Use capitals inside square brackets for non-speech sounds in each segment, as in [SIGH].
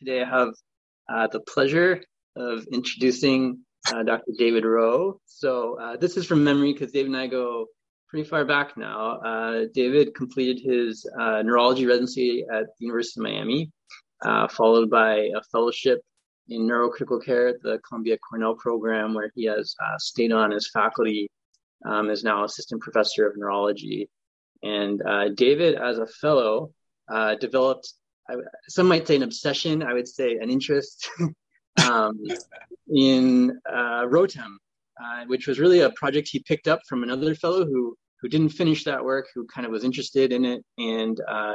Today I have uh, the pleasure of introducing uh, Dr. David Roh. So uh, this is from memory because Dave and I go pretty far back now. Uh, David completed his uh, neurology residency at the University of Miami, uh, followed by a fellowship in neurocritical care at the Columbia Cornell program, where he has stayed on as faculty, um, is now assistant professor of neurology. And David, as a fellow, developed I, some might say an obsession. I would say an interest [LAUGHS] um, in uh, ROTEM, uh, which was really a project he picked up from another fellow who who didn't finish that work, who kind of was interested in it and uh,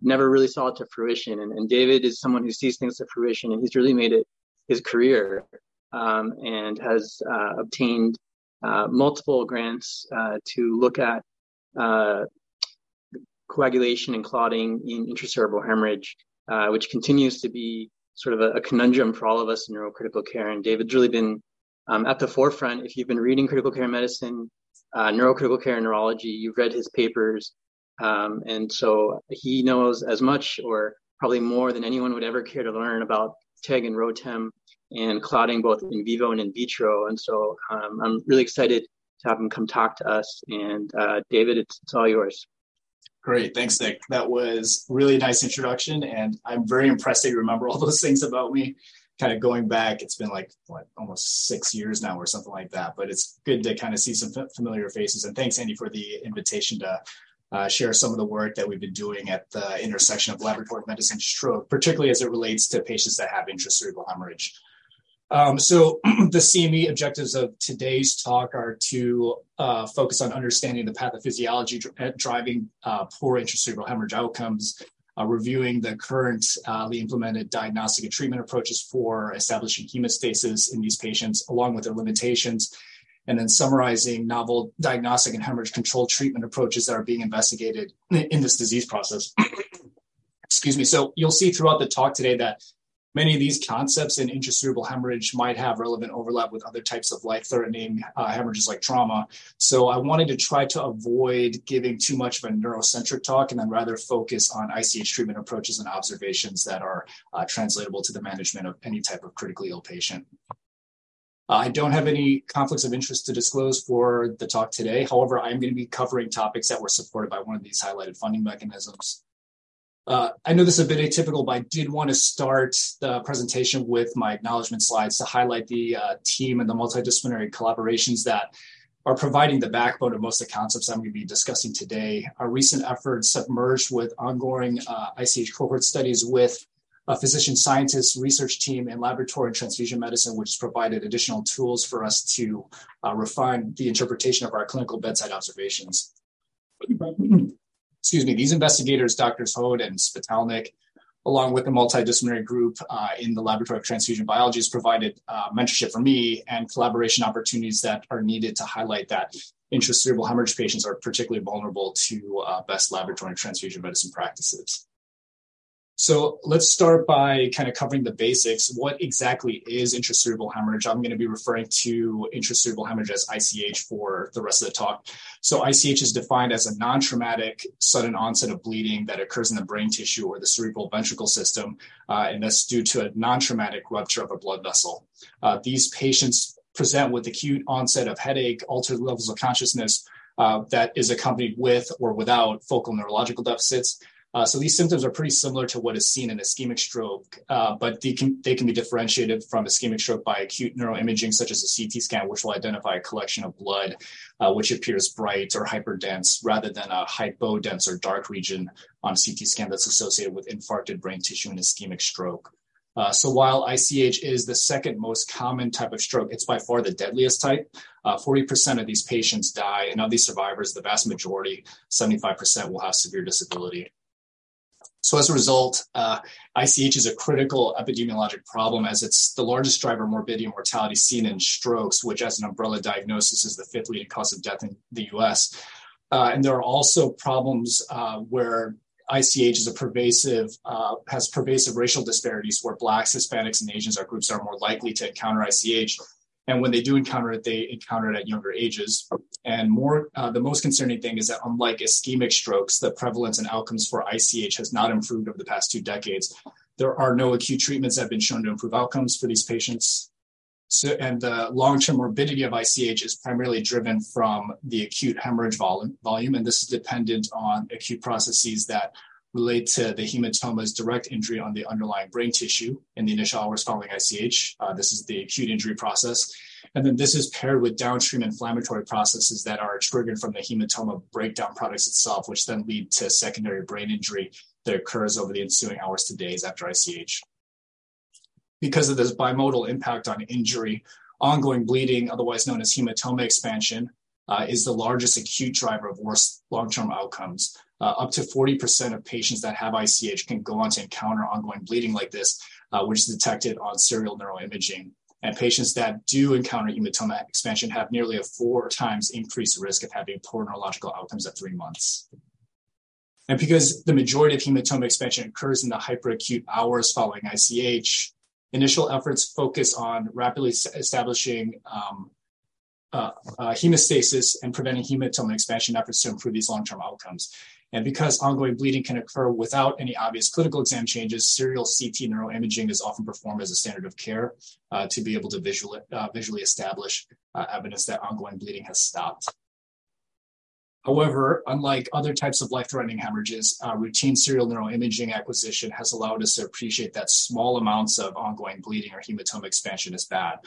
never really saw it to fruition. And, and, David is someone who sees things to fruition, and he's really made it his career um, and has uh, obtained uh, multiple grants uh, to look at coagulation and clotting in intracerebral hemorrhage, uh, which continues to be sort of a, a, conundrum for all of us in neurocritical care. And David's really been um, at the forefront. If you've been reading critical care medicine, uh, neurocritical care and neurology, you've read his papers. Um, and so he knows as much or probably more than anyone would ever care to learn about TEG and ROTEM and clotting both in vivo and in vitro. And so um, I'm really excited to have him come talk to us. And uh, David, it's, it's all yours. Great. Thanks, Nick. That was really nice introduction. And I'm very impressed that you remember all those [LAUGHS] things about me. Kind of going back, it's been like what, almost six years now or something like that. But it's good to kind of see some familiar faces. And thanks, Andy, for the invitation to uh, share some of the work that we've been doing at the intersection of laboratory medicine stroke, particularly as it relates to patients that have intracerebral hemorrhage. Um, so [CLEARS THROAT] the CME objectives of today's talk are to uh, focus on understanding the pathophysiology dr- driving uh, poor intracerebral hemorrhage outcomes, uh, reviewing the currently implemented diagnostic and treatment approaches for establishing hemostasis in these patients, along with their limitations, and then summarizing novel diagnostic and hemorrhage control treatment approaches that are being investigated in this disease process. [CLEARS THROAT] Excuse me. So you'll see throughout the talk today that many of these concepts in intracerebral hemorrhage might have relevant overlap with other types of life-threatening uh, hemorrhages like trauma. So I wanted to try to avoid giving too much of a neurocentric talk and then rather focus on ICH treatment approaches and observations that are uh, translatable to the management of any type of critically ill patient. Uh, I don't have any conflicts of interest to disclose for the talk today. However, I'm going to be covering topics that were supported by one of these highlighted funding mechanisms. Uh, I know this is a bit atypical, but I did want to start the presentation with my acknowledgement slides to highlight the uh, team and the multidisciplinary collaborations that are providing the backbone of most of the concepts I'm going to be discussing today. Our recent efforts have merged with ongoing uh, ICH cohort studies with a physician scientist research team in laboratory and transfusion medicine, which has provided additional tools for us to uh, refine the interpretation of our clinical bedside observations [CLEARS THROAT] excuse me, these investigators, Drs. Hod and Spitalnik, along with the multidisciplinary group uh, in the Laboratory of Transfusion Biology, has provided uh, mentorship for me and collaboration opportunities that are needed to highlight that intracerebral hemorrhage patients are particularly vulnerable to uh, best laboratory transfusion medicine practices. So let's start by kind of covering the basics. What exactly is intracerebral hemorrhage? I'm going to be referring to intracerebral hemorrhage as ICH for the rest of the talk. So ICH is defined as a non-traumatic sudden onset of bleeding that occurs in the brain tissue or the cerebral ventricle system, uh, and that's due to a non-traumatic rupture of a blood vessel. Uh, these patients present with acute onset of headache, altered levels of consciousness, uh, that is accompanied with or without focal neurological deficits. Uh, so these symptoms are pretty similar to what is seen in ischemic stroke, uh, but they can, they can be differentiated from ischemic stroke by acute neuroimaging, such as a CT scan, which will identify a collection of blood, uh, which appears bright or hyperdense, rather than a hypodense or dark region on a CT scan that's associated with infarcted brain tissue and ischemic stroke. Uh, so while ICH is the second most common type of stroke, it's by far the deadliest type. Uh, 40% of these patients die, and of these survivors, the vast majority, 75%, will have severe disability. So as a result, uh, ICH is a critical epidemiologic problem as it's the largest driver of morbidity and mortality seen in strokes, which as an umbrella diagnosis is the fifth leading cause of death in the US. Uh, and there are also problems uh, where ICH is a pervasive, uh, has pervasive racial disparities where Blacks, Hispanics, and Asians are groups that are more likely to encounter ICH and when they do encounter it, they encounter it at younger ages. And more, uh, the most concerning thing is that unlike ischemic strokes, the prevalence and outcomes for ICH has not improved over the past two decades. There are no acute treatments that have been shown to improve outcomes for these patients. So, and the long-term morbidity of ICH is primarily driven from the acute hemorrhage volume, volume, and this is dependent on acute processes that relate to the hematoma's direct injury on the underlying brain tissue in the initial hours following ICH. Uh, this is the acute injury process. And then this is paired with downstream inflammatory processes that are triggered from the hematoma breakdown products itself, which then lead to secondary brain injury that occurs over the ensuing hours to days after ICH. Because of this bimodal impact on injury, ongoing bleeding, otherwise known as hematoma expansion, uh, is the largest acute driver of worse long-term outcomes. Uh, up to 40% of patients that have ICH can go on to encounter ongoing bleeding like this, uh, which is detected on serial neuroimaging. And patients that do encounter hematoma expansion have nearly a four times increased risk of having poor neurological outcomes at three months. And because the majority of hematoma expansion occurs in the hyperacute hours following ICH, initial efforts focus on rapidly establishing um, uh, uh, hemostasis and preventing hematoma expansion efforts to improve these long-term outcomes. And because ongoing bleeding can occur without any obvious clinical exam changes, serial CT neuroimaging is often performed as a standard of care uh, to be able to visually, uh, visually establish uh, evidence that ongoing bleeding has stopped. However, unlike other types of life-threatening hemorrhages, uh, routine serial neuroimaging acquisition has allowed us to appreciate that small amounts of ongoing bleeding or hematoma expansion is bad.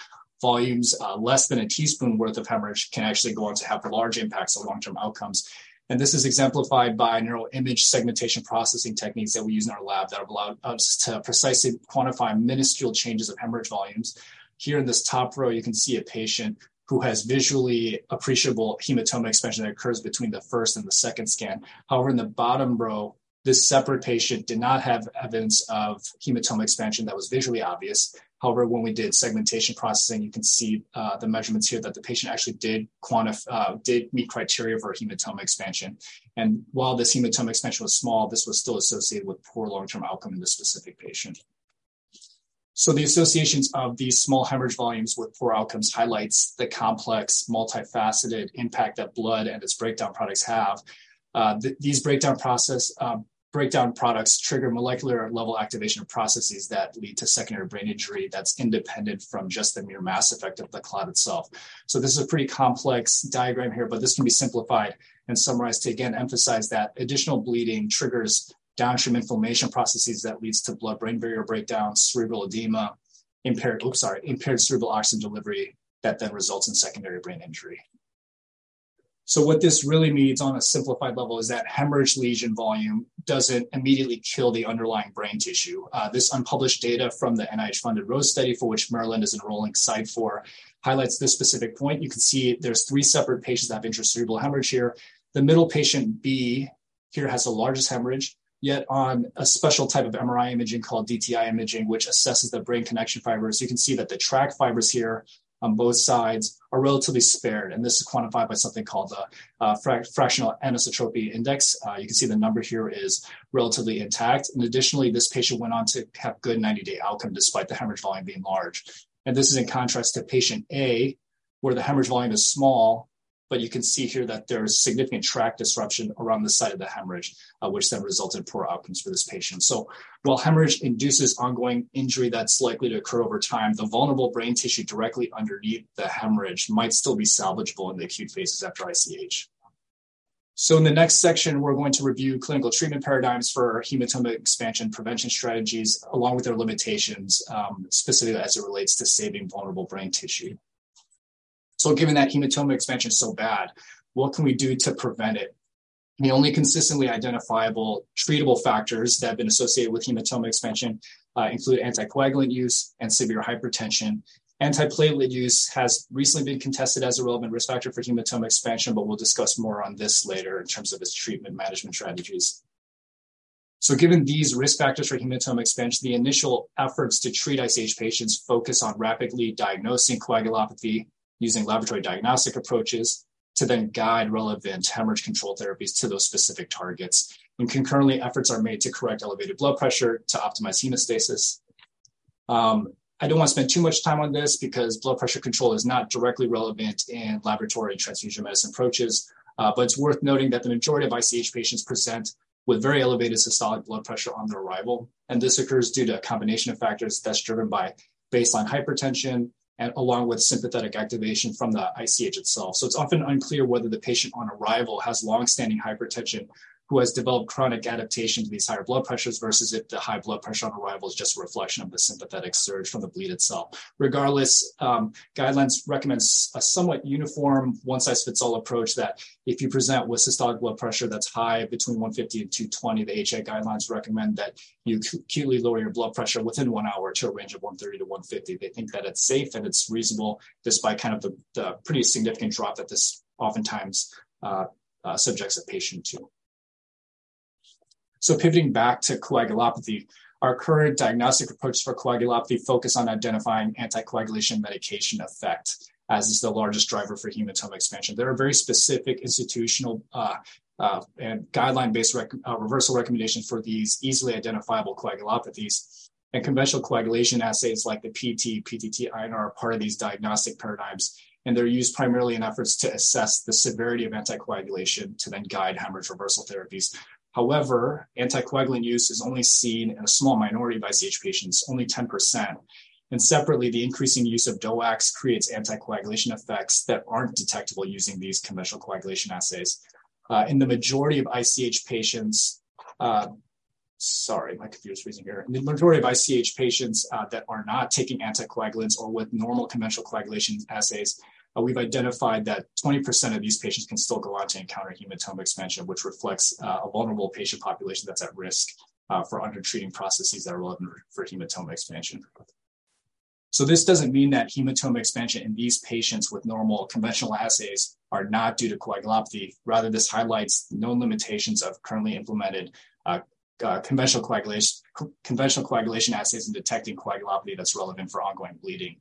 Volumes uh, less than a teaspoon worth of hemorrhage can actually go on to have large impacts on long-term outcomes. And this is exemplified by neural image segmentation processing techniques that we use in our lab that have allowed us to precisely quantify minuscule changes of hemorrhage volumes. Here in this top row, you can see a patient who has visually appreciable hematoma expansion that occurs between the first and the second scan. However, in the bottom row, this separate patient did not have evidence of hematoma expansion that was visually obvious. However, when we did segmentation processing, you can see uh, the measurements here that the patient actually did uh, did meet criteria for hematoma expansion. And while this hematoma expansion was small, this was still associated with poor long-term outcome in this specific patient. So the associations of these small hemorrhage volumes with poor outcomes highlights the complex, multifaceted impact that blood and its breakdown products have. Uh, th- these breakdown process um, breakdown products trigger molecular level activation of processes that lead to secondary brain injury that's independent from just the mere mass effect of the clot itself. So this is a pretty complex diagram here, but this can be simplified and summarized to again emphasize that additional bleeding triggers downstream inflammation processes that leads to blood-brain barrier breakdown, cerebral edema, impaired, oops, sorry, impaired cerebral oxygen delivery that then results in secondary brain injury. So what this really means on a simplified level is that hemorrhage lesion volume doesn't immediately kill the underlying brain tissue. Uh, this unpublished data from the NIH-funded ROSE study, for which Maryland is enrolling site for, highlights this specific point. You can see there's three separate patients that have intracerebral hemorrhage here. The middle patient B here has the largest hemorrhage yet on a special type of MRI imaging called DTI imaging, which assesses the brain connection fibers. You can see that the tract fibers here on both sides are relatively spared, and this is quantified by something called the uh, fra- fractional anisotropy index. Uh, you can see the number here is relatively intact. And additionally, this patient went on to have good 90-day outcome despite the hemorrhage volume being large. And this is in contrast to patient A, where the hemorrhage volume is small, but you can see here that there's significant tract disruption around the site of the hemorrhage, uh, which then results in poor outcomes for this patient. So while hemorrhage induces ongoing injury that's likely to occur over time, the vulnerable brain tissue directly underneath the hemorrhage might still be salvageable in the acute phases after ICH. So in the next section, we're going to review clinical treatment paradigms for hematoma expansion prevention strategies, along with their limitations, um, specifically as it relates to saving vulnerable brain tissue. So given that hematoma expansion is so bad, what can we do to prevent it? The only consistently identifiable treatable factors that have been associated with hematoma expansion uh, include anticoagulant use and severe hypertension. Antiplatelet use has recently been contested as a relevant risk factor for hematoma expansion, but we'll discuss more on this later in terms of its treatment management strategies. So given these risk factors for hematoma expansion, the initial efforts to treat ICH patients focus on rapidly diagnosing coagulopathy, using laboratory diagnostic approaches to then guide relevant hemorrhage control therapies to those specific targets. And concurrently, efforts are made to correct elevated blood pressure to optimize hemostasis. Um, I don't want to spend too much time on this because blood pressure control is not directly relevant in laboratory transfusion medicine approaches, uh, but it's worth noting that the majority of ICH patients present with very elevated systolic blood pressure on their arrival. And this occurs due to a combination of factors that's driven by baseline hypertension and along with sympathetic activation from the ICH itself. So it's often unclear whether the patient on arrival has longstanding hypertension who has developed chronic adaptation to these higher blood pressures versus if the high blood pressure on arrival is just a reflection of the sympathetic surge from the bleed itself. Regardless, um, guidelines recommend a somewhat uniform, one size fits all approach that if you present with systolic blood pressure that's high between 150 and 220, the HA guidelines recommend that you acutely lower your blood pressure within one hour to a range of 130 to 150. They think that it's safe and it's reasonable despite kind of the, the pretty significant drop that this oftentimes uh, uh, subjects a patient to. So pivoting back to coagulopathy, our current diagnostic approach for coagulopathy focus on identifying anticoagulation medication effect as is the largest driver for hematoma expansion. There are very specific institutional uh, uh, and guideline-based rec- uh, reversal recommendations for these easily identifiable coagulopathies. And conventional coagulation assays like the PT, PTT, INR are part of these diagnostic paradigms, and they're used primarily in efforts to assess the severity of anticoagulation to then guide hemorrhage reversal therapies. However, anticoagulant use is only seen in a small minority of ICH patients, only 10%. And separately, the increasing use of DOACs creates anticoagulation effects that aren't detectable using these conventional coagulation assays. Uh, in the majority of ICH patients, uh, sorry, my computer's freezing here. In the majority of ICH patients uh, that are not taking anticoagulants or with normal conventional coagulation assays, uh, we've identified that 20% of these patients can still go on to encounter hematoma expansion, which reflects uh, a vulnerable patient population that's at risk uh, for undertreating processes that are relevant for hematoma expansion. So this doesn't mean that hematoma expansion in these patients with normal conventional assays are not due to coagulopathy. Rather, this highlights known limitations of currently implemented uh, uh, conventional coagulation conventional coagulation assays in detecting coagulopathy that's relevant for ongoing bleeding.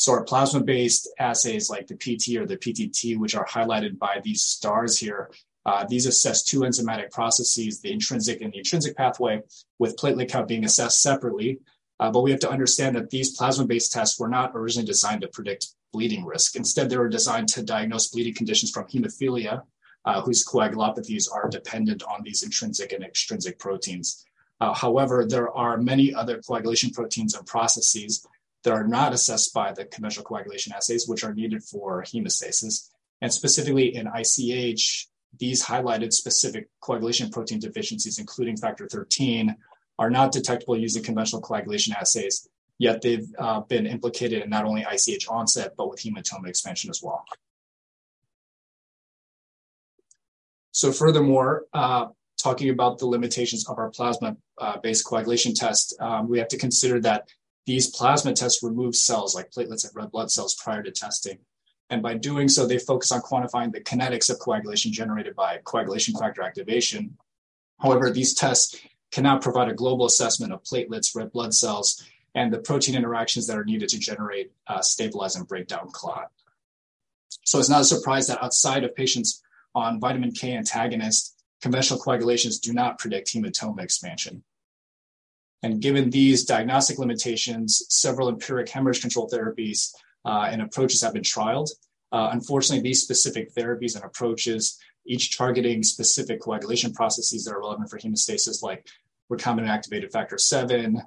So our plasma-based assays like the PT or the PTT, which are highlighted by these stars here, uh, these assess two enzymatic processes, the intrinsic and the extrinsic pathway, with platelet count being assessed separately. Uh, but we have to understand that these plasma-based tests were not originally designed to predict bleeding risk. Instead, they were designed to diagnose bleeding conditions from hemophilia, uh, whose coagulopathies are dependent on these intrinsic and extrinsic proteins. Uh, however, there are many other coagulation proteins and processes that are not assessed by the conventional coagulation assays, which are needed for hemostasis. And specifically in ICH, these highlighted specific coagulation protein deficiencies, including factor 13, are not detectable using conventional coagulation assays, yet they've uh, been implicated in not only ICH onset, but with hematoma expansion as well. So furthermore, uh, talking about the limitations of our plasma-based uh, coagulation test, um, we have to consider that these plasma tests remove cells like platelets and red blood cells prior to testing. And by doing so, they focus on quantifying the kinetics of coagulation generated by coagulation factor activation. However, these tests cannot provide a global assessment of platelets, red blood cells, and the protein interactions that are needed to generate, uh, stabilize, and break down clot. So it's not a surprise that outside of patients on vitamin K antagonist, conventional coagulations do not predict hematoma expansion. And given these diagnostic limitations, several empiric hemorrhage control therapies uh, and approaches have been trialed. Uh, unfortunately, these specific therapies and approaches, each targeting specific coagulation processes that are relevant for hemostasis, like recombinant activated factor 7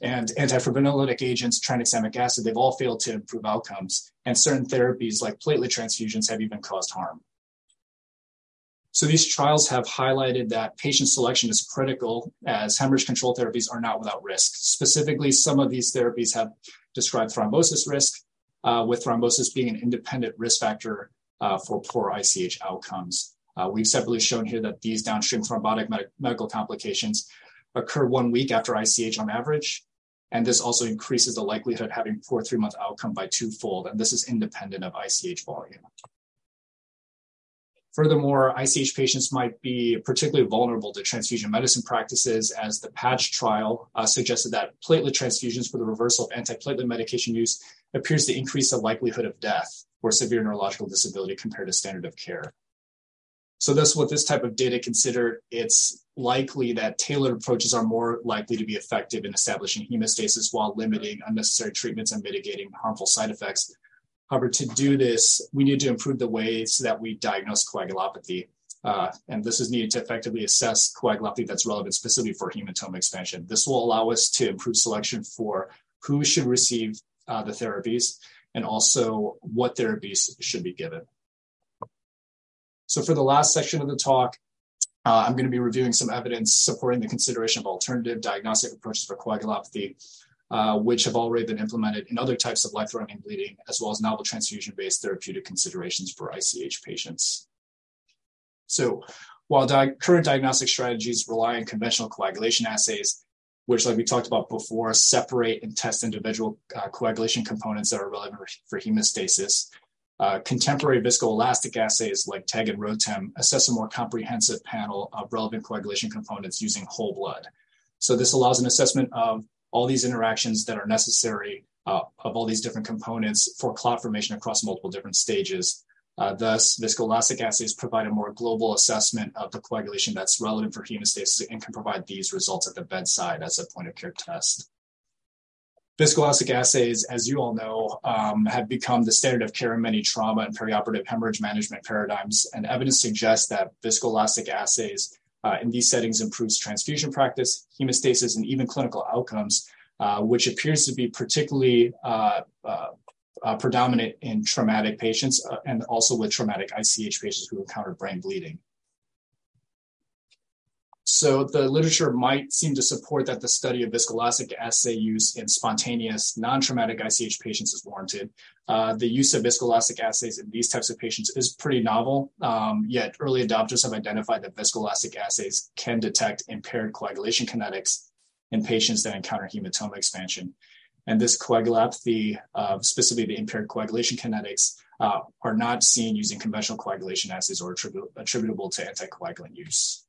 and antifibrinolytic agents, tranexamic acid, they've all failed to improve outcomes. And certain therapies like platelet transfusions have even caused harm. So these trials have highlighted that patient selection is critical as hemorrhage control therapies are not without risk. Specifically, some of these therapies have described thrombosis risk, uh, with thrombosis being an independent risk factor uh, for poor ICH outcomes. Uh, we've separately shown here that these downstream thrombotic med- medical complications occur one week after ICH on average. And this also increases the likelihood of having poor three month outcome by twofold. And this is independent of ICH volume. Furthermore, ICH patients might be particularly vulnerable to transfusion medicine practices, as the PATCH trial uh, suggested that platelet transfusions for the reversal of antiplatelet medication use appears to increase the likelihood of death or severe neurological disability compared to standard of care. So thus, with this type of data considered, it's likely that tailored approaches are more likely to be effective in establishing hemostasis while limiting unnecessary treatments and mitigating harmful side effects However, to do this, we need to improve the ways that we diagnose coagulopathy. uh, and this is needed to effectively assess coagulopathy that's relevant specifically for hematoma expansion. This will allow us to improve selection for who should receive uh, the therapies and also what therapies should be given. So for the last section of the talk, uh, I'm going to be reviewing some evidence supporting the consideration of alternative diagnostic approaches for coagulopathy, uh, which have already been implemented in other types of life-threatening bleeding, as well as novel transfusion-based therapeutic considerations for ICH patients. So while di- current diagnostic strategies rely on conventional coagulation assays, which, like we talked about before, separate and test individual uh, coagulation components that are relevant for hemostasis, uh, contemporary viscoelastic assays like TEG and ROTEM assess a more comprehensive panel of relevant coagulation components using whole blood. So this allows an assessment of all these interactions that are necessary uh, of all these different components for clot formation across multiple different stages. Uh, thus, viscoelastic assays provide a more global assessment of the coagulation that's relevant for hemostasis and can provide these results at the bedside as a point of care test. Viscoelastic assays, as you all know, um, have become the standard of care in many trauma and perioperative hemorrhage management paradigms, and evidence suggests that viscoelastic assays uh, in these settings improves transfusion practice, hemostasis, and even clinical outcomes, uh, which appears to be particularly uh, uh, uh predominant in traumatic patients uh, and also with traumatic ICH patients who encounter brain bleeding. So the literature might seem to support that the study of viscoelastic assay use in spontaneous non-traumatic ICH patients is warranted. Uh, the use of viscoelastic assays in these types of patients is pretty novel, um, yet early adopters have identified that viscoelastic assays can detect impaired coagulation kinetics in patients that encounter hematoma expansion. And this coagulopathy, uh, specifically the impaired coagulation kinetics, uh, are not seen using conventional coagulation assays or attribu- attributable to anticoagulant use.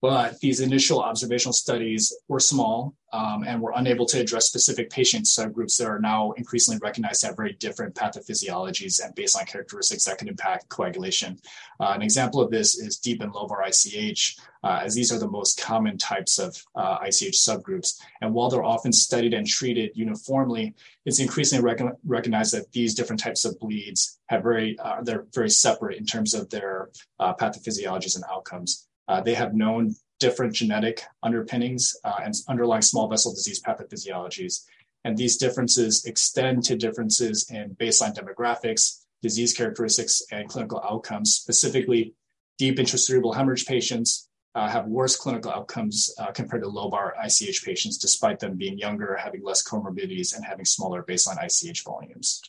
But these initial observational studies were small um, and were unable to address specific patient subgroups that are now increasingly recognized to have very different pathophysiologies and baseline characteristics that can impact coagulation. Uh, an example of this is deep and lobar ICH, uh, as these are the most common types of uh, ICH subgroups. And while they're often studied and treated uniformly, it's increasingly rec- recognized that these different types of bleeds have very, uh, they're very separate in terms of their uh, pathophysiologies and outcomes. Uh, they have known different genetic underpinnings uh, and underlying small vessel disease pathophysiologies. And these differences extend to differences in baseline demographics, disease characteristics, and clinical outcomes. Specifically, deep intracerebral hemorrhage patients uh, have worse clinical outcomes uh, compared to lobar ICH patients, despite them being younger, having less comorbidities, and having smaller baseline ICH volumes.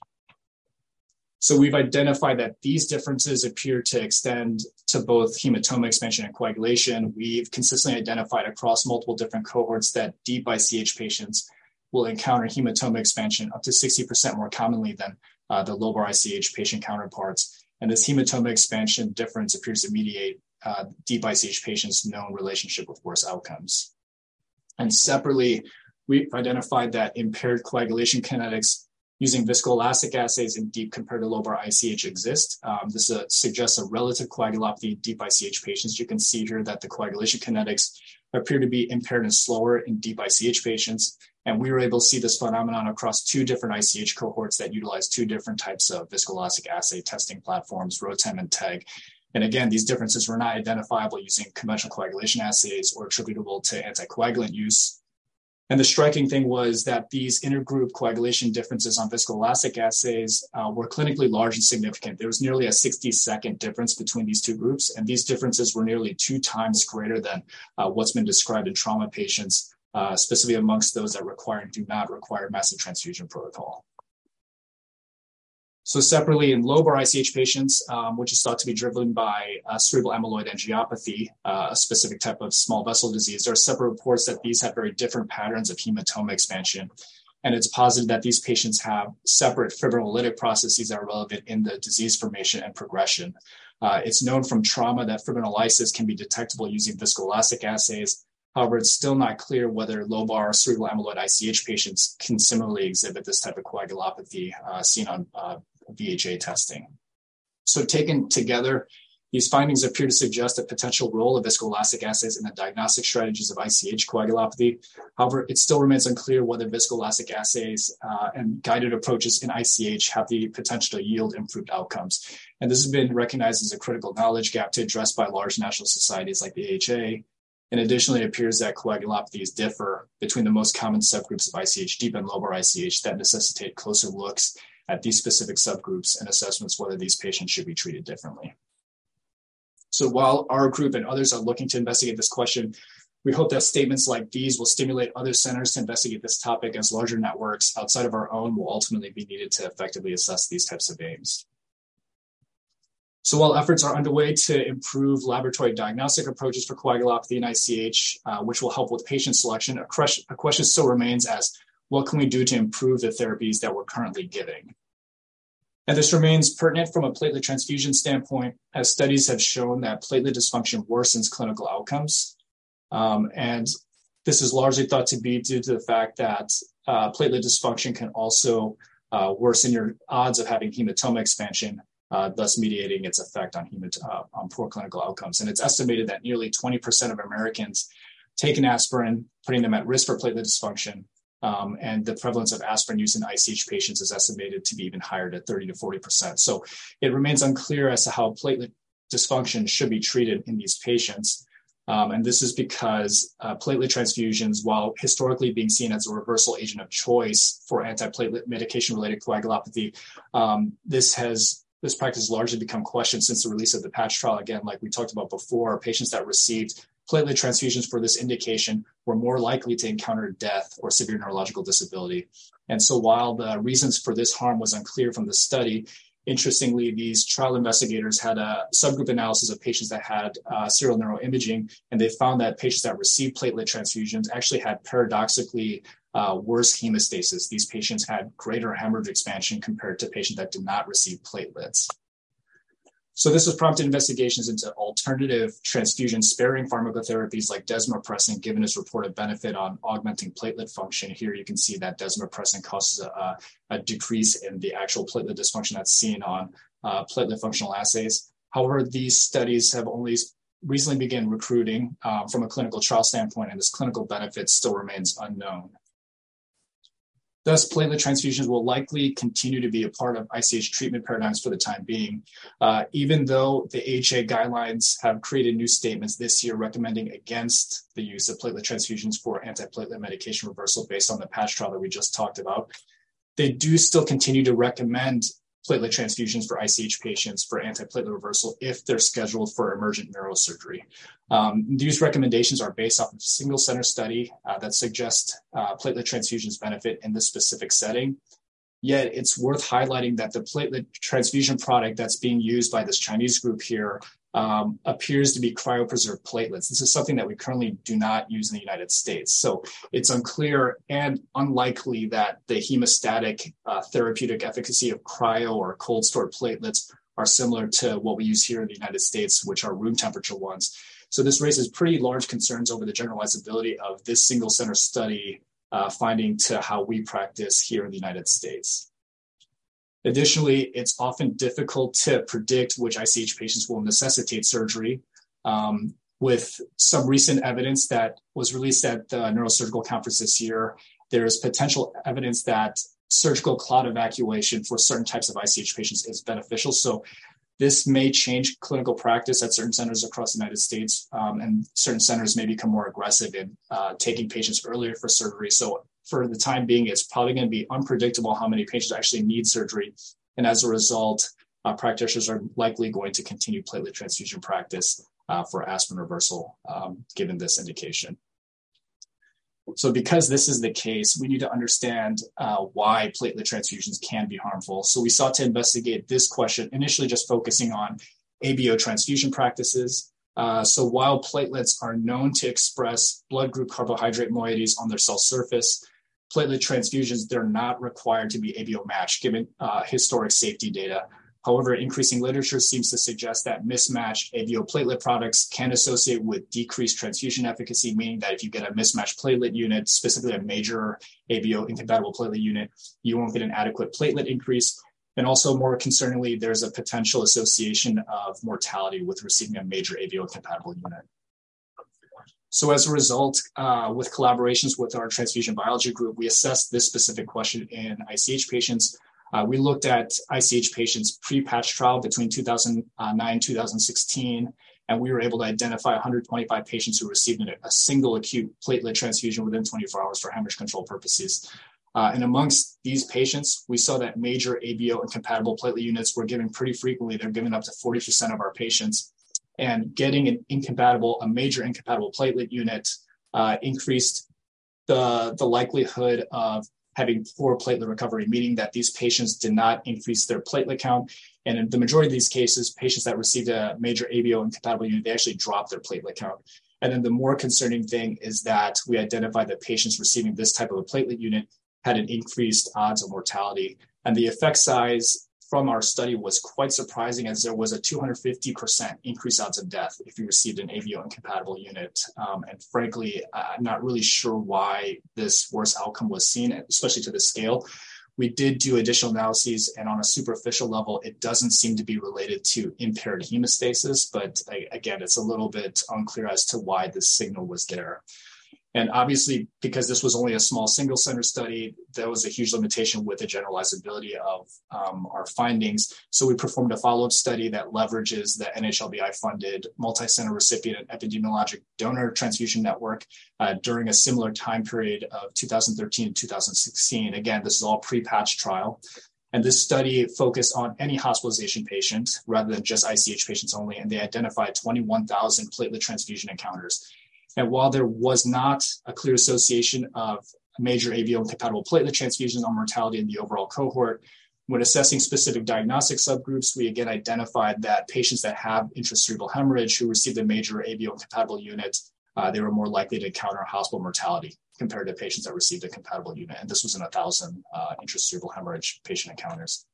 So we've identified that these differences appear to extend to both hematoma expansion and coagulation. We've consistently identified across multiple different cohorts that deep ICH patients will encounter hematoma expansion up to 60% more commonly than uh, the lobar ICH patient counterparts. And this hematoma expansion difference appears to mediate uh, deep ICH patients' known relationship with worse outcomes. And separately, we've identified that impaired coagulation kinetics using viscoelastic assays in deep compared to lobar ICH exist. Um, this uh, suggests a relative coagulopathy in deep ICH patients. You can see here that the coagulation kinetics appear to be impaired and slower in deep ICH patients. And we were able to see this phenomenon across two different ICH cohorts that utilize two different types of viscoelastic assay testing platforms, ROTEM and TEG. And again, these differences were not identifiable using conventional coagulation assays or attributable to anticoagulant use. And the striking thing was that these intergroup coagulation differences on viscoelastic assays uh, were clinically large and significant. There was nearly a 60 second difference between these two groups, and these differences were nearly two times greater than uh, what's been described in trauma patients, uh, specifically amongst those that require and do not require massive transfusion protocol. So separately in lobar ICH patients, um, which is thought to be driven by uh, cerebral amyloid angiopathy, uh, a specific type of small vessel disease, there are separate reports that these have very different patterns of hematoma expansion. And it's posited that these patients have separate fibrinolytic processes that are relevant in the disease formation and progression. Uh, it's known from trauma that fibrinolysis can be detectable using viscoelastic assays. However, it's still not clear whether lobar cerebral amyloid ICH patients can similarly exhibit this type of coagulopathy uh, seen on uh, VHA testing. So taken together, these findings appear to suggest a potential role of viscoelastic assays in the diagnostic strategies of ICH coagulopathy. However, it still remains unclear whether viscoelastic assays uh, and guided approaches in ICH have the potential to yield improved outcomes. And this has been recognized as a critical knowledge gap to address by large national societies like the AHA. And additionally, it appears that coagulopathies differ between the most common subgroups of ICH, deep and lobar ICH, that necessitate closer looks at these specific subgroups and assessments whether these patients should be treated differently. So while our group and others are looking to investigate this question, we hope that statements like these will stimulate other centers to investigate this topic as larger networks outside of our own will ultimately be needed to effectively assess these types of aims. So while efforts are underway to improve laboratory diagnostic approaches for coagulopathy and ICH, uh, which will help with patient selection, a, a question still remains as what can we do to improve the therapies that we're currently giving? And this remains pertinent from a platelet transfusion standpoint, as studies have shown that platelet dysfunction worsens clinical outcomes. Um, and this is largely thought to be due to the fact that uh, platelet dysfunction can also uh, worsen your odds of having hematoma expansion, uh, thus mediating its effect on, hemat- uh, on poor clinical outcomes. And it's estimated that nearly 20% of Americans take an aspirin, putting them at risk for platelet dysfunction, um, and the prevalence of aspirin use in ICH patients is estimated to be even higher at 30 to 40%. So it remains unclear as to how platelet dysfunction should be treated in these patients. Um, and this is because uh, platelet transfusions, while historically being seen as a reversal agent of choice for antiplatelet medication-related coagulopathy, um, this has this practice largely become questioned since the release of the PATCH trial. Again, like we talked about before, patients that received platelet transfusions for this indication were more likely to encounter death or severe neurological disability. And so while the reasons for this harm was unclear from the study, interestingly, these trial investigators had a subgroup analysis of patients that had uh, serial neuroimaging, and they found that patients that received platelet transfusions actually had paradoxically uh, worse hemostasis. These patients had greater hemorrhage expansion compared to patients that did not receive platelets. So this has prompted investigations into alternative transfusion sparing pharmacotherapies like desmopressin, given its reported benefit on augmenting platelet function. Here you can see that desmopressin causes a, a decrease in the actual platelet dysfunction that's seen on uh, platelet functional assays. However, these studies have only recently begun recruiting uh, from a clinical trial standpoint, and this clinical benefit still remains unknown. Thus, platelet transfusions will likely continue to be a part of ICH treatment paradigms for the time being, uh, even though the AHA guidelines have created new statements this year recommending against the use of platelet transfusions for antiplatelet medication reversal based on the PATCH trial that we just talked about. They do still continue to recommend platelet transfusions for ICH patients for antiplatelet reversal if they're scheduled for emergent neurosurgery. Um, these recommendations are based off of a single center study uh, that suggests uh, platelet transfusions benefit in this specific setting. Yet it's worth highlighting that the platelet transfusion product that's being used by this Chinese group here um, appears to be cryopreserved platelets. This is something that we currently do not use in the United States. So it's unclear and unlikely that the hemostatic uh, therapeutic efficacy of cryo or cold stored platelets are similar to what we use here in the United States, which are room temperature ones. So this raises pretty large concerns over the generalizability of this single center study uh, finding to how we practice here in the United States. Additionally, it's often difficult to predict which ICH patients will necessitate surgery. Um, with some recent evidence that was released at the neurosurgical conference this year, there's potential evidence that surgical clot evacuation for certain types of ICH patients is beneficial. So this may change clinical practice at certain centers across the United States, um, and certain centers may become more aggressive in uh, taking patients earlier for surgery. So for the time being, it's probably going to be unpredictable how many patients actually need surgery. And as a result, uh, practitioners are likely going to continue platelet transfusion practice uh, for aspirin reversal um, given this indication. So, because this is the case, we need to understand uh, why platelet transfusions can be harmful. So, we sought to investigate this question, initially just focusing on ABO transfusion practices, uh, so while platelets are known to express blood group carbohydrate moieties on their cell surface, platelet transfusions, they're not required to be ABO matched given uh, historic safety data. However, increasing literature seems to suggest that mismatched ABO platelet products can associate with decreased transfusion efficacy, meaning that if you get a mismatched platelet unit, specifically a major ABO incompatible platelet unit, you won't get an adequate platelet increase. And also, more concerningly, there's a potential association of mortality with receiving a major ABO compatible unit. So, as a result, uh, with collaborations with our transfusion biology group, we assessed this specific question in ICH patients Uh, we looked at ICH patients pre-PATCH trial between 2009 2016, and we were able to identify 125 patients who received a single acute platelet transfusion within 24 hours for hemorrhage control purposes. Uh, and amongst these patients, we saw that major ABO incompatible platelet units were given pretty frequently. They're given up to 40% of our patients. And getting an incompatible, a major incompatible platelet unit uh, increased the, the likelihood of having poor platelet recovery, meaning that these patients did not increase their platelet count. And in the majority of these cases, patients that received a major ABO incompatible unit, they actually dropped their platelet count. And then the more concerning thing is that we identified that patients receiving this type of a platelet unit had an increased odds of mortality. And the effect size from our study was quite surprising as there was a 250% increase odds of death if you received an ABO incompatible unit. Um, and frankly, I'm not really sure why this worse outcome was seen, especially to the scale. We did do additional analyses, and on a superficial level, it doesn't seem to be related to impaired hemostasis. But again, it's a little bit unclear as to why this signal was there. And obviously, because this was only a small single center study, there was a huge limitation with the generalizability of um, our findings. So we performed a follow up study that leverages the NHLBI funded multi center recipient epidemiologic donor transfusion network uh, during a similar time period of 2013 to 2016. Again, this is all pre PATCH trial. And this study focused on any hospitalization patient rather than just ICH patients only. And they identified 21,000 platelet transfusion encounters. And while there was not a clear association of major ABO incompatible platelet transfusions on mortality in the overall cohort, when assessing specific diagnostic subgroups, we again identified that patients that have intracerebral hemorrhage who received a major ABO incompatible unit, uh, they were more likely to encounter hospital mortality compared to patients that received a compatible unit. And this was in a thousand uh, intracerebral hemorrhage patient encounters.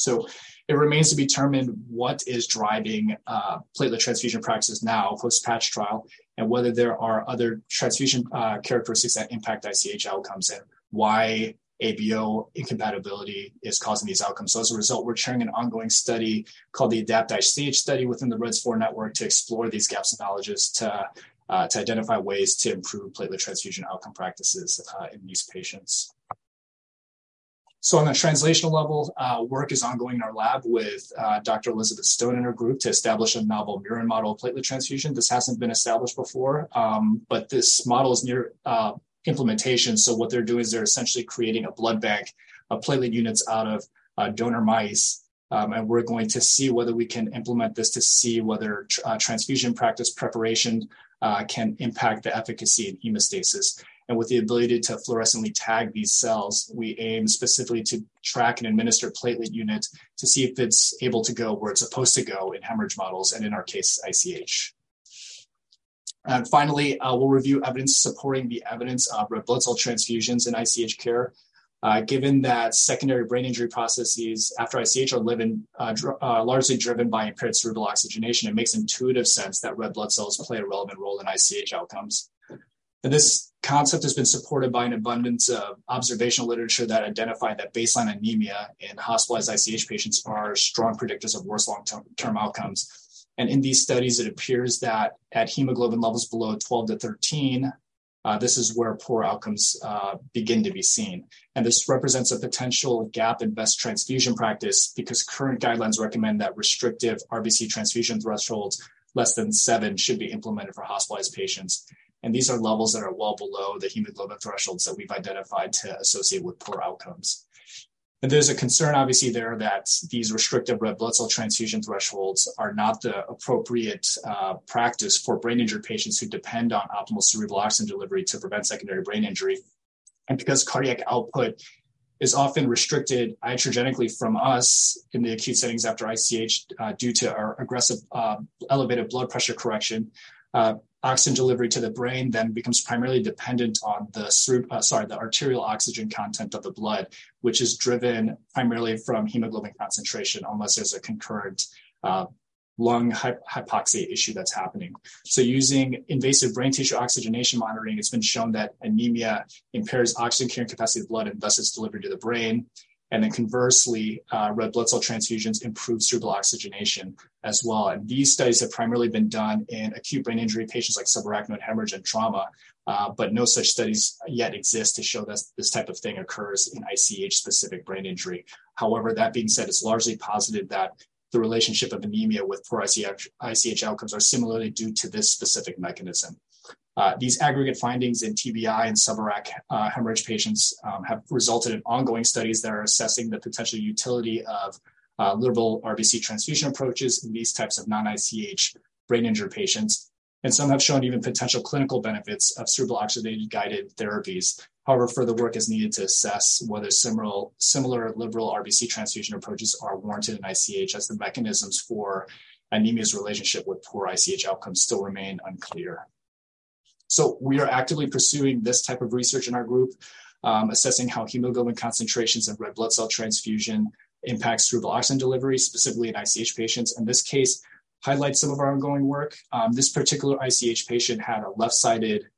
So it remains to be determined what is driving uh, platelet transfusion practices now post PATCH trial and whether there are other transfusion uh, characteristics that impact ICH outcomes and why ABO incompatibility is causing these outcomes. So as a result, we're chairing an ongoing study called the ADAPT ICH study within the REDS4 network to explore these gaps in knowledge to, uh, to identify ways to improve platelet transfusion outcome practices uh, in these patients. So on the translational level, uh, work is ongoing in our lab with uh, Dr. Elizabeth Stone and her group to establish a novel murine model of platelet transfusion. This hasn't been established before, um, but this model is near uh, implementation. So what they're doing is they're essentially creating a blood bank of platelet units out of uh, donor mice. Um, and we're going to see whether we can implement this to see whether uh, transfusion practice preparation uh, can impact the efficacy in hemostasis. And with the ability to fluorescently tag these cells, we aim specifically to track and administer platelet unit to see if it's able to go where it's supposed to go in hemorrhage models, and in our case, ICH. And finally, uh, we'll review evidence supporting the evidence of red blood cell transfusions in ICH care. Uh, given that secondary brain injury processes after ICH are living, uh, dr- uh, largely driven by impaired cerebral oxygenation, it makes intuitive sense that red blood cells play a relevant role in ICH outcomes. And this concept has been supported by an abundance of observational literature that identified that baseline anemia in hospitalized ICH patients are strong predictors of worse long term outcomes. And in these studies, it appears that at hemoglobin levels below 12 to 13, uh, this is where poor outcomes uh, begin to be seen. And this represents a potential gap in best transfusion practice because current guidelines recommend that restrictive RBC transfusion thresholds less than seven should be implemented for hospitalized patients. And these are levels that are well below the hemoglobin thresholds that we've identified to associate with poor outcomes. And there's a concern, obviously, there that these restrictive red blood cell transfusion thresholds are not the appropriate uh, practice for brain injured patients who depend on optimal cerebral oxygen delivery to prevent secondary brain injury. And because cardiac output is often restricted iatrogenically from us in the acute settings after ICH uh, due to our aggressive uh, elevated blood pressure correction, uh, oxygen delivery to the brain then becomes primarily dependent on the uh, sorry the arterial oxygen content of the blood, which is driven primarily from hemoglobin concentration, unless there's a concurrent uh, lung hypoxia issue that's happening. So using invasive brain tissue oxygenation monitoring, it's been shown that anemia impairs oxygen carrying capacity of blood and thus its delivery to the brain. And then conversely, uh, red blood cell transfusions improve cerebral oxygenation as well. And these studies have primarily been done in acute brain injury patients like subarachnoid hemorrhage and trauma, uh, but no such studies yet exist to show that this type of thing occurs in ICH specific brain injury. However, that being said, it's largely posited that the relationship of anemia with poor ICH, ICH outcomes are similarly due to this specific mechanism. Uh, these aggregate findings in TBI and subarach uh, hemorrhage patients um, have resulted in ongoing studies that are assessing the potential utility of uh, liberal RBC transfusion approaches in these types of non-ICH brain injured patients. And some have shown even potential clinical benefits of cerebral oxygenated guided therapies. However, further work is needed to assess whether similar, similar liberal RBC transfusion approaches are warranted in ICH as the mechanisms for anemia's relationship with poor ICH outcomes still remain unclear. So we are actively pursuing this type of research in our group, um, assessing how hemoglobin concentrations and red blood cell transfusion impacts cerebral oxygen delivery, specifically in ICH patients. In this case, highlights some of our ongoing work. Um, this particular ICH patient had a left-sided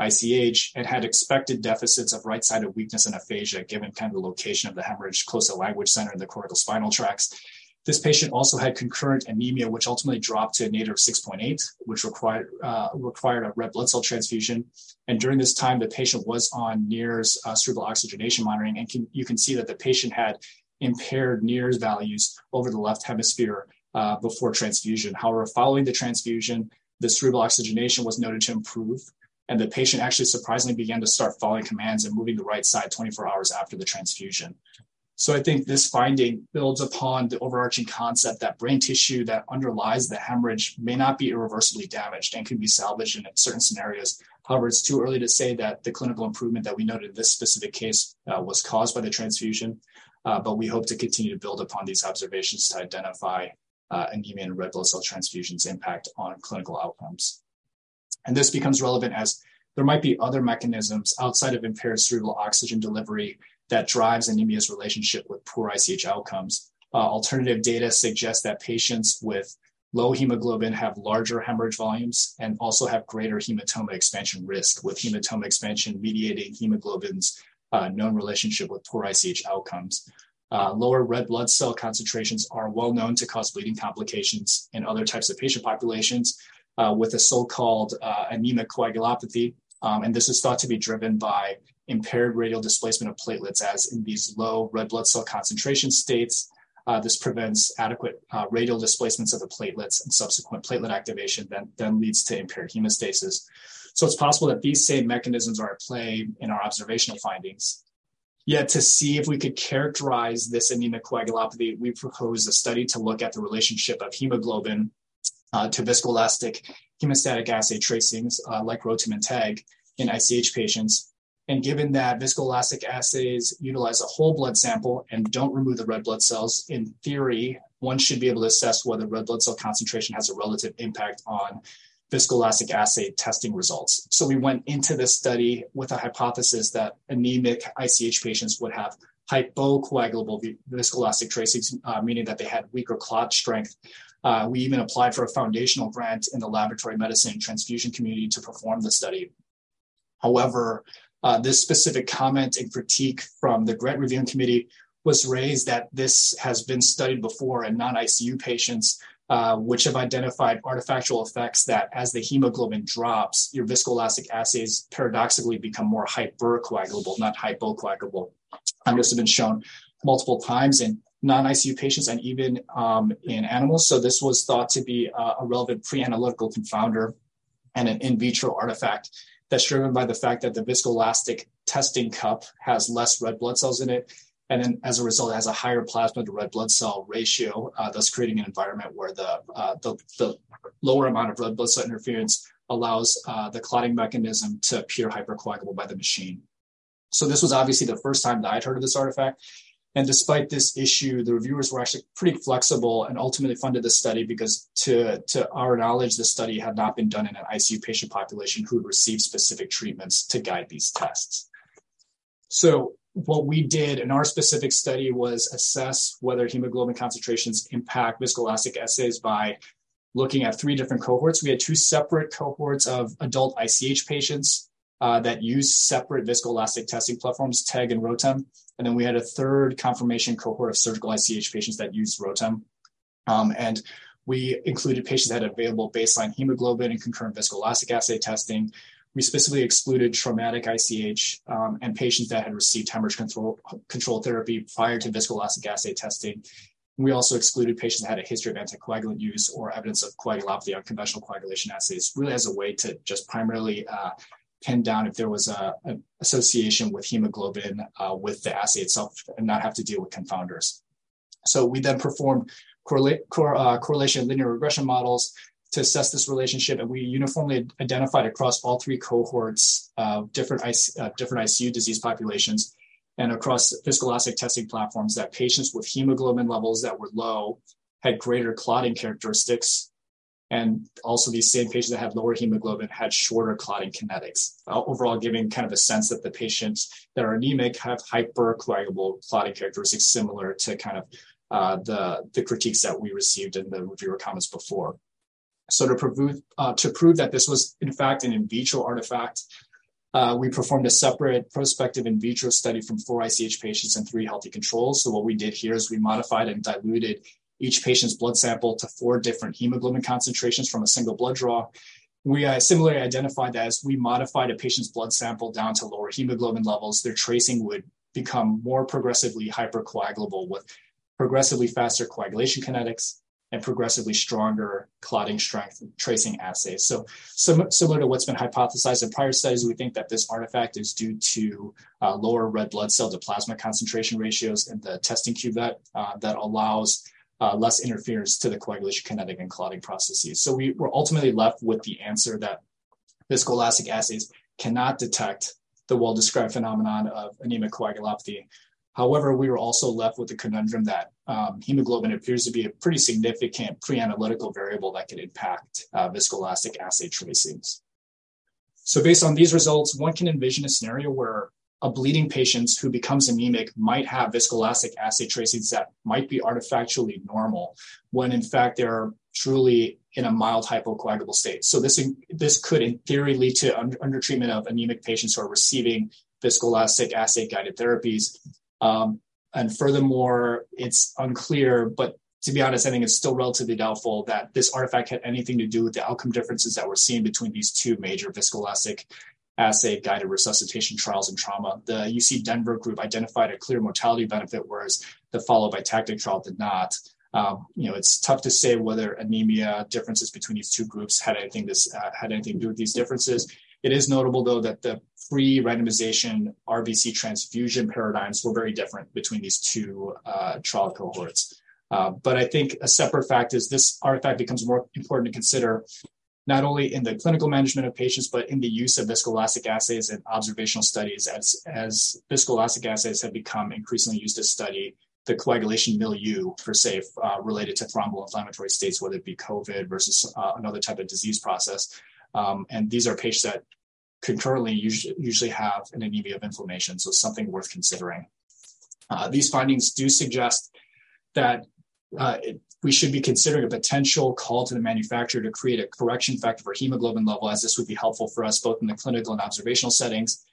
ICH and had expected deficits of right-sided weakness and aphasia, given kind of the location of the hemorrhage close to language center and the cortical spinal tracts. This patient also had concurrent anemia, which ultimately dropped to a nadir of 6.8, which required uh, required a red blood cell transfusion. And during this time, the patient was on NIRS uh, cerebral oxygenation monitoring, and can, you can see that the patient had impaired NIRS values over the left hemisphere uh, before transfusion. However, following the transfusion, the cerebral oxygenation was noted to improve, and the patient actually surprisingly began to start following commands and moving the right side 24 hours after the transfusion. So I think this finding builds upon the overarching concept that brain tissue that underlies the hemorrhage may not be irreversibly damaged and can be salvaged in certain scenarios. However, it's too early to say that the clinical improvement that we noted in this specific case uh, was caused by the transfusion, uh, but we hope to continue to build upon these observations to identify uh, anemia and red blood cell transfusions impact on clinical outcomes. And this becomes relevant as there might be other mechanisms outside of impaired cerebral oxygen delivery that drives anemia's relationship with poor ICH outcomes. Uh, alternative data suggests that patients with low hemoglobin have larger hemorrhage volumes and also have greater hematoma expansion risk, with hematoma expansion mediating hemoglobin's uh, known relationship with poor ICH outcomes. Uh, lower red blood cell concentrations are well known to cause bleeding complications in other types of patient populations uh, with a so called uh, anemic coagulopathy. Um, and this is thought to be driven by impaired radial displacement of platelets, as in these low red blood cell concentration states. Uh, this prevents adequate uh, radial displacements of the platelets and subsequent platelet activation that then leads to impaired hemostasis. So it's possible that these same mechanisms are at play in our observational findings. Yet to see if we could characterize this anemic coagulopathy, we proposed a study to look at the relationship of hemoglobin uh, to viscoelastic hemostatic assay tracings uh, like ROTEM and TEG in ICH patients and given that viscoelastic assays utilize a whole blood sample and don't remove the red blood cells, in theory, one should be able to assess whether red blood cell concentration has a relative impact on viscoelastic assay testing results. So we went into this study with a hypothesis that anemic ICH patients would have hypocoagulable viscoelastic tracings, uh, meaning that they had weaker clot strength. Uh, we even applied for a foundational grant in the laboratory medicine transfusion community to perform the study. However, uh, this specific comment and critique from the grant reviewing committee was raised that this has been studied before in non-ICU patients, uh, which have identified artifactual effects that as the hemoglobin drops, your viscoelastic assays paradoxically become more hypercoagulable, not hypocoagulable. And this has been shown multiple times in non-ICU patients and even um, in animals. So this was thought to be uh, a relevant pre-analytical confounder and an in vitro artifact that's driven by the fact that the viscoelastic testing cup has less red blood cells in it. And then as a result, it has a higher plasma to red blood cell ratio, uh, thus creating an environment where the, uh, the, the, lower amount of red blood cell interference allows uh, the clotting mechanism to appear hypercoagulable by the machine. So this was obviously the first time that I'd heard of this artifact. And despite this issue, the reviewers were actually pretty flexible and ultimately funded the study because, to, to our knowledge, the study had not been done in an ICU patient population who had received specific treatments to guide these tests. So, what we did in our specific study was assess whether hemoglobin concentrations impact viscoelastic assays by looking at three different cohorts. We had two separate cohorts of adult ICH patients uh, that use separate viscoelastic testing platforms, TEG and ROTEM. And then we had a third confirmation cohort of surgical ICH patients that used ROTEM. Um, and we included patients that had available baseline hemoglobin and concurrent viscoelastic assay testing. We specifically excluded traumatic ICH um, and patients that had received hemorrhage control, control therapy prior to viscoelastic assay testing. We also excluded patients that had a history of anticoagulant use or evidence of coagulopathy on conventional coagulation assays, really as a way to just primarily uh, pin down if there was a, an association with hemoglobin uh, with the assay itself and not have to deal with confounders. So we then performed correla- cor- uh, correlation linear regression models to assess this relationship, and we uniformly identified across all three cohorts uh, different, IC, different ICU disease populations and across viscoelastic testing platforms that patients with hemoglobin levels that were low had greater clotting characteristics and also these same patients that had lower hemoglobin had shorter clotting kinetics, uh, overall giving kind of a sense that the patients that are anemic have hypercoagulable clotting characteristics similar to kind of uh, the, the critiques that we received in the reviewer comments before. So to prove, uh, to prove that this was in fact an in vitro artifact, uh, we performed a separate prospective in vitro study from four ICH patients and three healthy controls. So what we did here is we modified and diluted each patient's blood sample to four different hemoglobin concentrations from a single blood draw. We uh, similarly identified that as we modified a patient's blood sample down to lower hemoglobin levels, their tracing would become more progressively hypercoagulable with progressively faster coagulation kinetics and progressively stronger clotting strength tracing assays. So, sim- similar to what's been hypothesized in prior studies, we think that this artifact is due to uh, lower red blood cell to plasma concentration ratios in the testing cuvette uh, that allows uh, less interference to the coagulation kinetic and clotting processes. So we were ultimately left with the answer that viscoelastic assays cannot detect the well-described phenomenon of anemic coagulopathy. However, we were also left with the conundrum that um, hemoglobin appears to be a pretty significant pre-analytical variable that could impact uh, viscoelastic assay tracings. So based on these results, one can envision a scenario where a bleeding patient who becomes anemic might have viscoelastic assay tracings that might be artifactually normal when in fact they're truly in a mild hypocoagulable state. So this, this could in theory lead to under, undertreatment of anemic patients who are receiving viscoelastic assay guided therapies. Um, and furthermore, it's unclear, but to be honest, I think it's still relatively doubtful that this artifact had anything to do with the outcome differences that we're seeing between these two major viscoelastic assay guided resuscitation trials in trauma. The UC Denver group identified a clear mortality benefit, whereas the follow iTACTIC trial did not. Um, you know, it's tough to say whether anemia differences between these two groups had anything this uh, had anything to do with these differences. It is notable though that the pre-randomization RBC transfusion paradigms were very different between these two uh, trial cohorts. Uh, but I think a separate fact is this artifact becomes more important to consider not only in the clinical management of patients, but in the use of viscoelastic assays and observational studies as, as viscoelastic assays have become increasingly used to study the coagulation milieu per se uh, related to thromboinflammatory states, whether it be COVID versus uh, another type of disease process. Um, and these are patients that concurrently usually, usually have an anemia of inflammation, so something worth considering. Uh, these findings do suggest that uh, it, we should be considering a potential call to the manufacturer to create a correction factor for hemoglobin level, as this would be helpful for us both in the clinical and observational settings.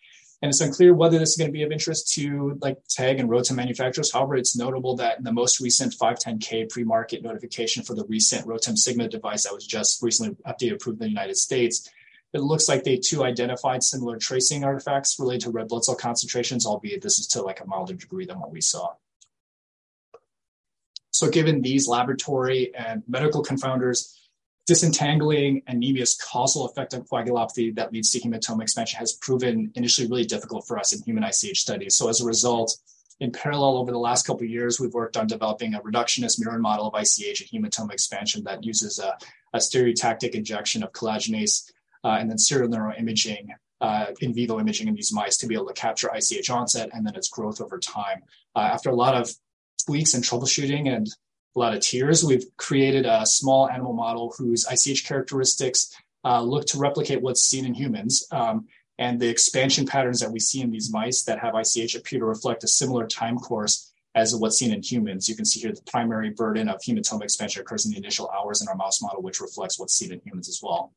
And it's unclear whether this is going to be of interest to like TEG and ROTEM manufacturers. However, it's notable that in the most recent 510K pre-market notification for the recent ROTEM Sigma device that was just recently updated approved in the United States, it looks like they too identified similar tracing artifacts related to red blood cell concentrations, albeit this is to like a milder degree than what we saw. So given these laboratory and medical confounders, disentangling anemia's causal effect on coagulopathy that leads to hematoma expansion has proven initially really difficult for us in human ICH studies. So as a result, in parallel, over the last couple of years, we've worked on developing a reductionist murine model of ICH and hematoma expansion that uses a, a stereotactic injection of collagenase uh, and then serial neuroimaging, uh, in vivo imaging in these mice to be able to capture ICH onset and then its growth over time. Uh, after a lot of tweaks and troubleshooting and a lot of tears, we've created a small animal model whose ICH characteristics uh, look to replicate what's seen in humans. Um, and the expansion patterns that we see in these mice that have ICH appear to reflect a similar time course as what's seen in humans. You can see here the primary burden of hematoma expansion occurs in the initial hours in our mouse model, which reflects what's seen in humans as well.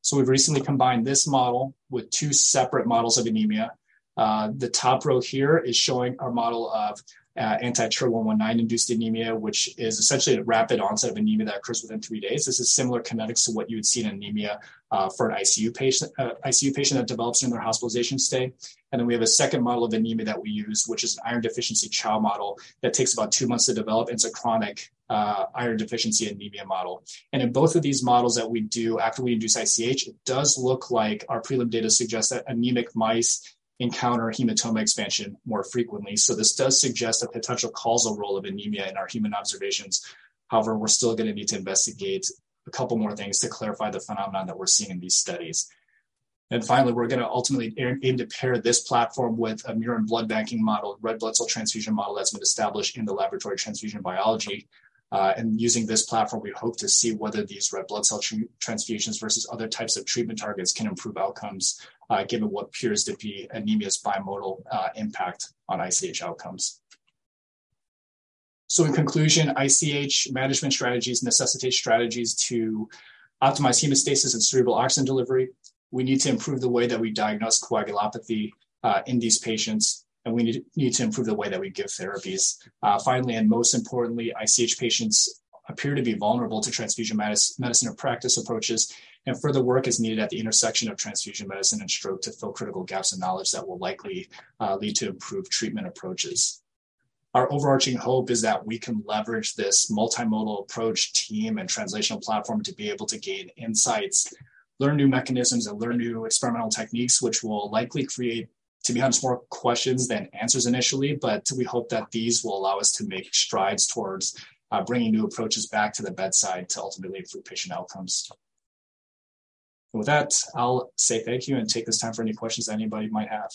So we've recently combined this model with two separate models of anemia. Uh, the top row here is showing our model of uh, anti-TER119 induced anemia, which is essentially a rapid onset of anemia that occurs within three days. This is similar kinetics to what you would see in anemia uh, for an ICU patient, uh, ICU patient that develops during their hospitalization stay. And then we have a second model of anemia that we use, which is an iron deficiency Chow model that takes about two months to develop. It's a chronic uh, iron deficiency anemia model. And in both of these models that we do after we induce ICH, it does look like our prelim data suggests that anemic mice encounter hematoma expansion more frequently. So this does suggest a potential causal role of anemia in our human observations. However, we're still going to need to investigate a couple more things to clarify the phenomenon that we're seeing in these studies. And finally, we're going to ultimately aim to pair this platform with a murine blood banking model, red blood cell transfusion model that's been established in the laboratory transfusion biology. Uh, and using this platform, we hope to see whether these red blood cell tr- transfusions versus other types of treatment targets can improve outcomes uh, given what appears to be anemia's bimodal uh, impact on ICH outcomes. So in conclusion, ICH management strategies necessitate strategies to optimize hemostasis and cerebral oxygen delivery. We need to improve the way that we diagnose coagulopathy uh, in these patients, and we need, need, to improve the way that we give therapies. Uh, finally, and most importantly, ICH patients appear to be vulnerable to transfusion medicine or practice approaches, and further work is needed at the intersection of transfusion medicine and stroke to fill critical gaps in knowledge that will likely uh, lead to improved treatment approaches. Our overarching hope is that we can leverage this multimodal approach, team, and translational platform to be able to gain insights, learn new mechanisms, and learn new experimental techniques, which will likely create to be honest, more questions than answers initially, but we hope that these will allow us to make strides towards uh, bringing new approaches back to the bedside to ultimately improve patient outcomes. And with that, I'll say thank you and take this time for any questions anybody might have.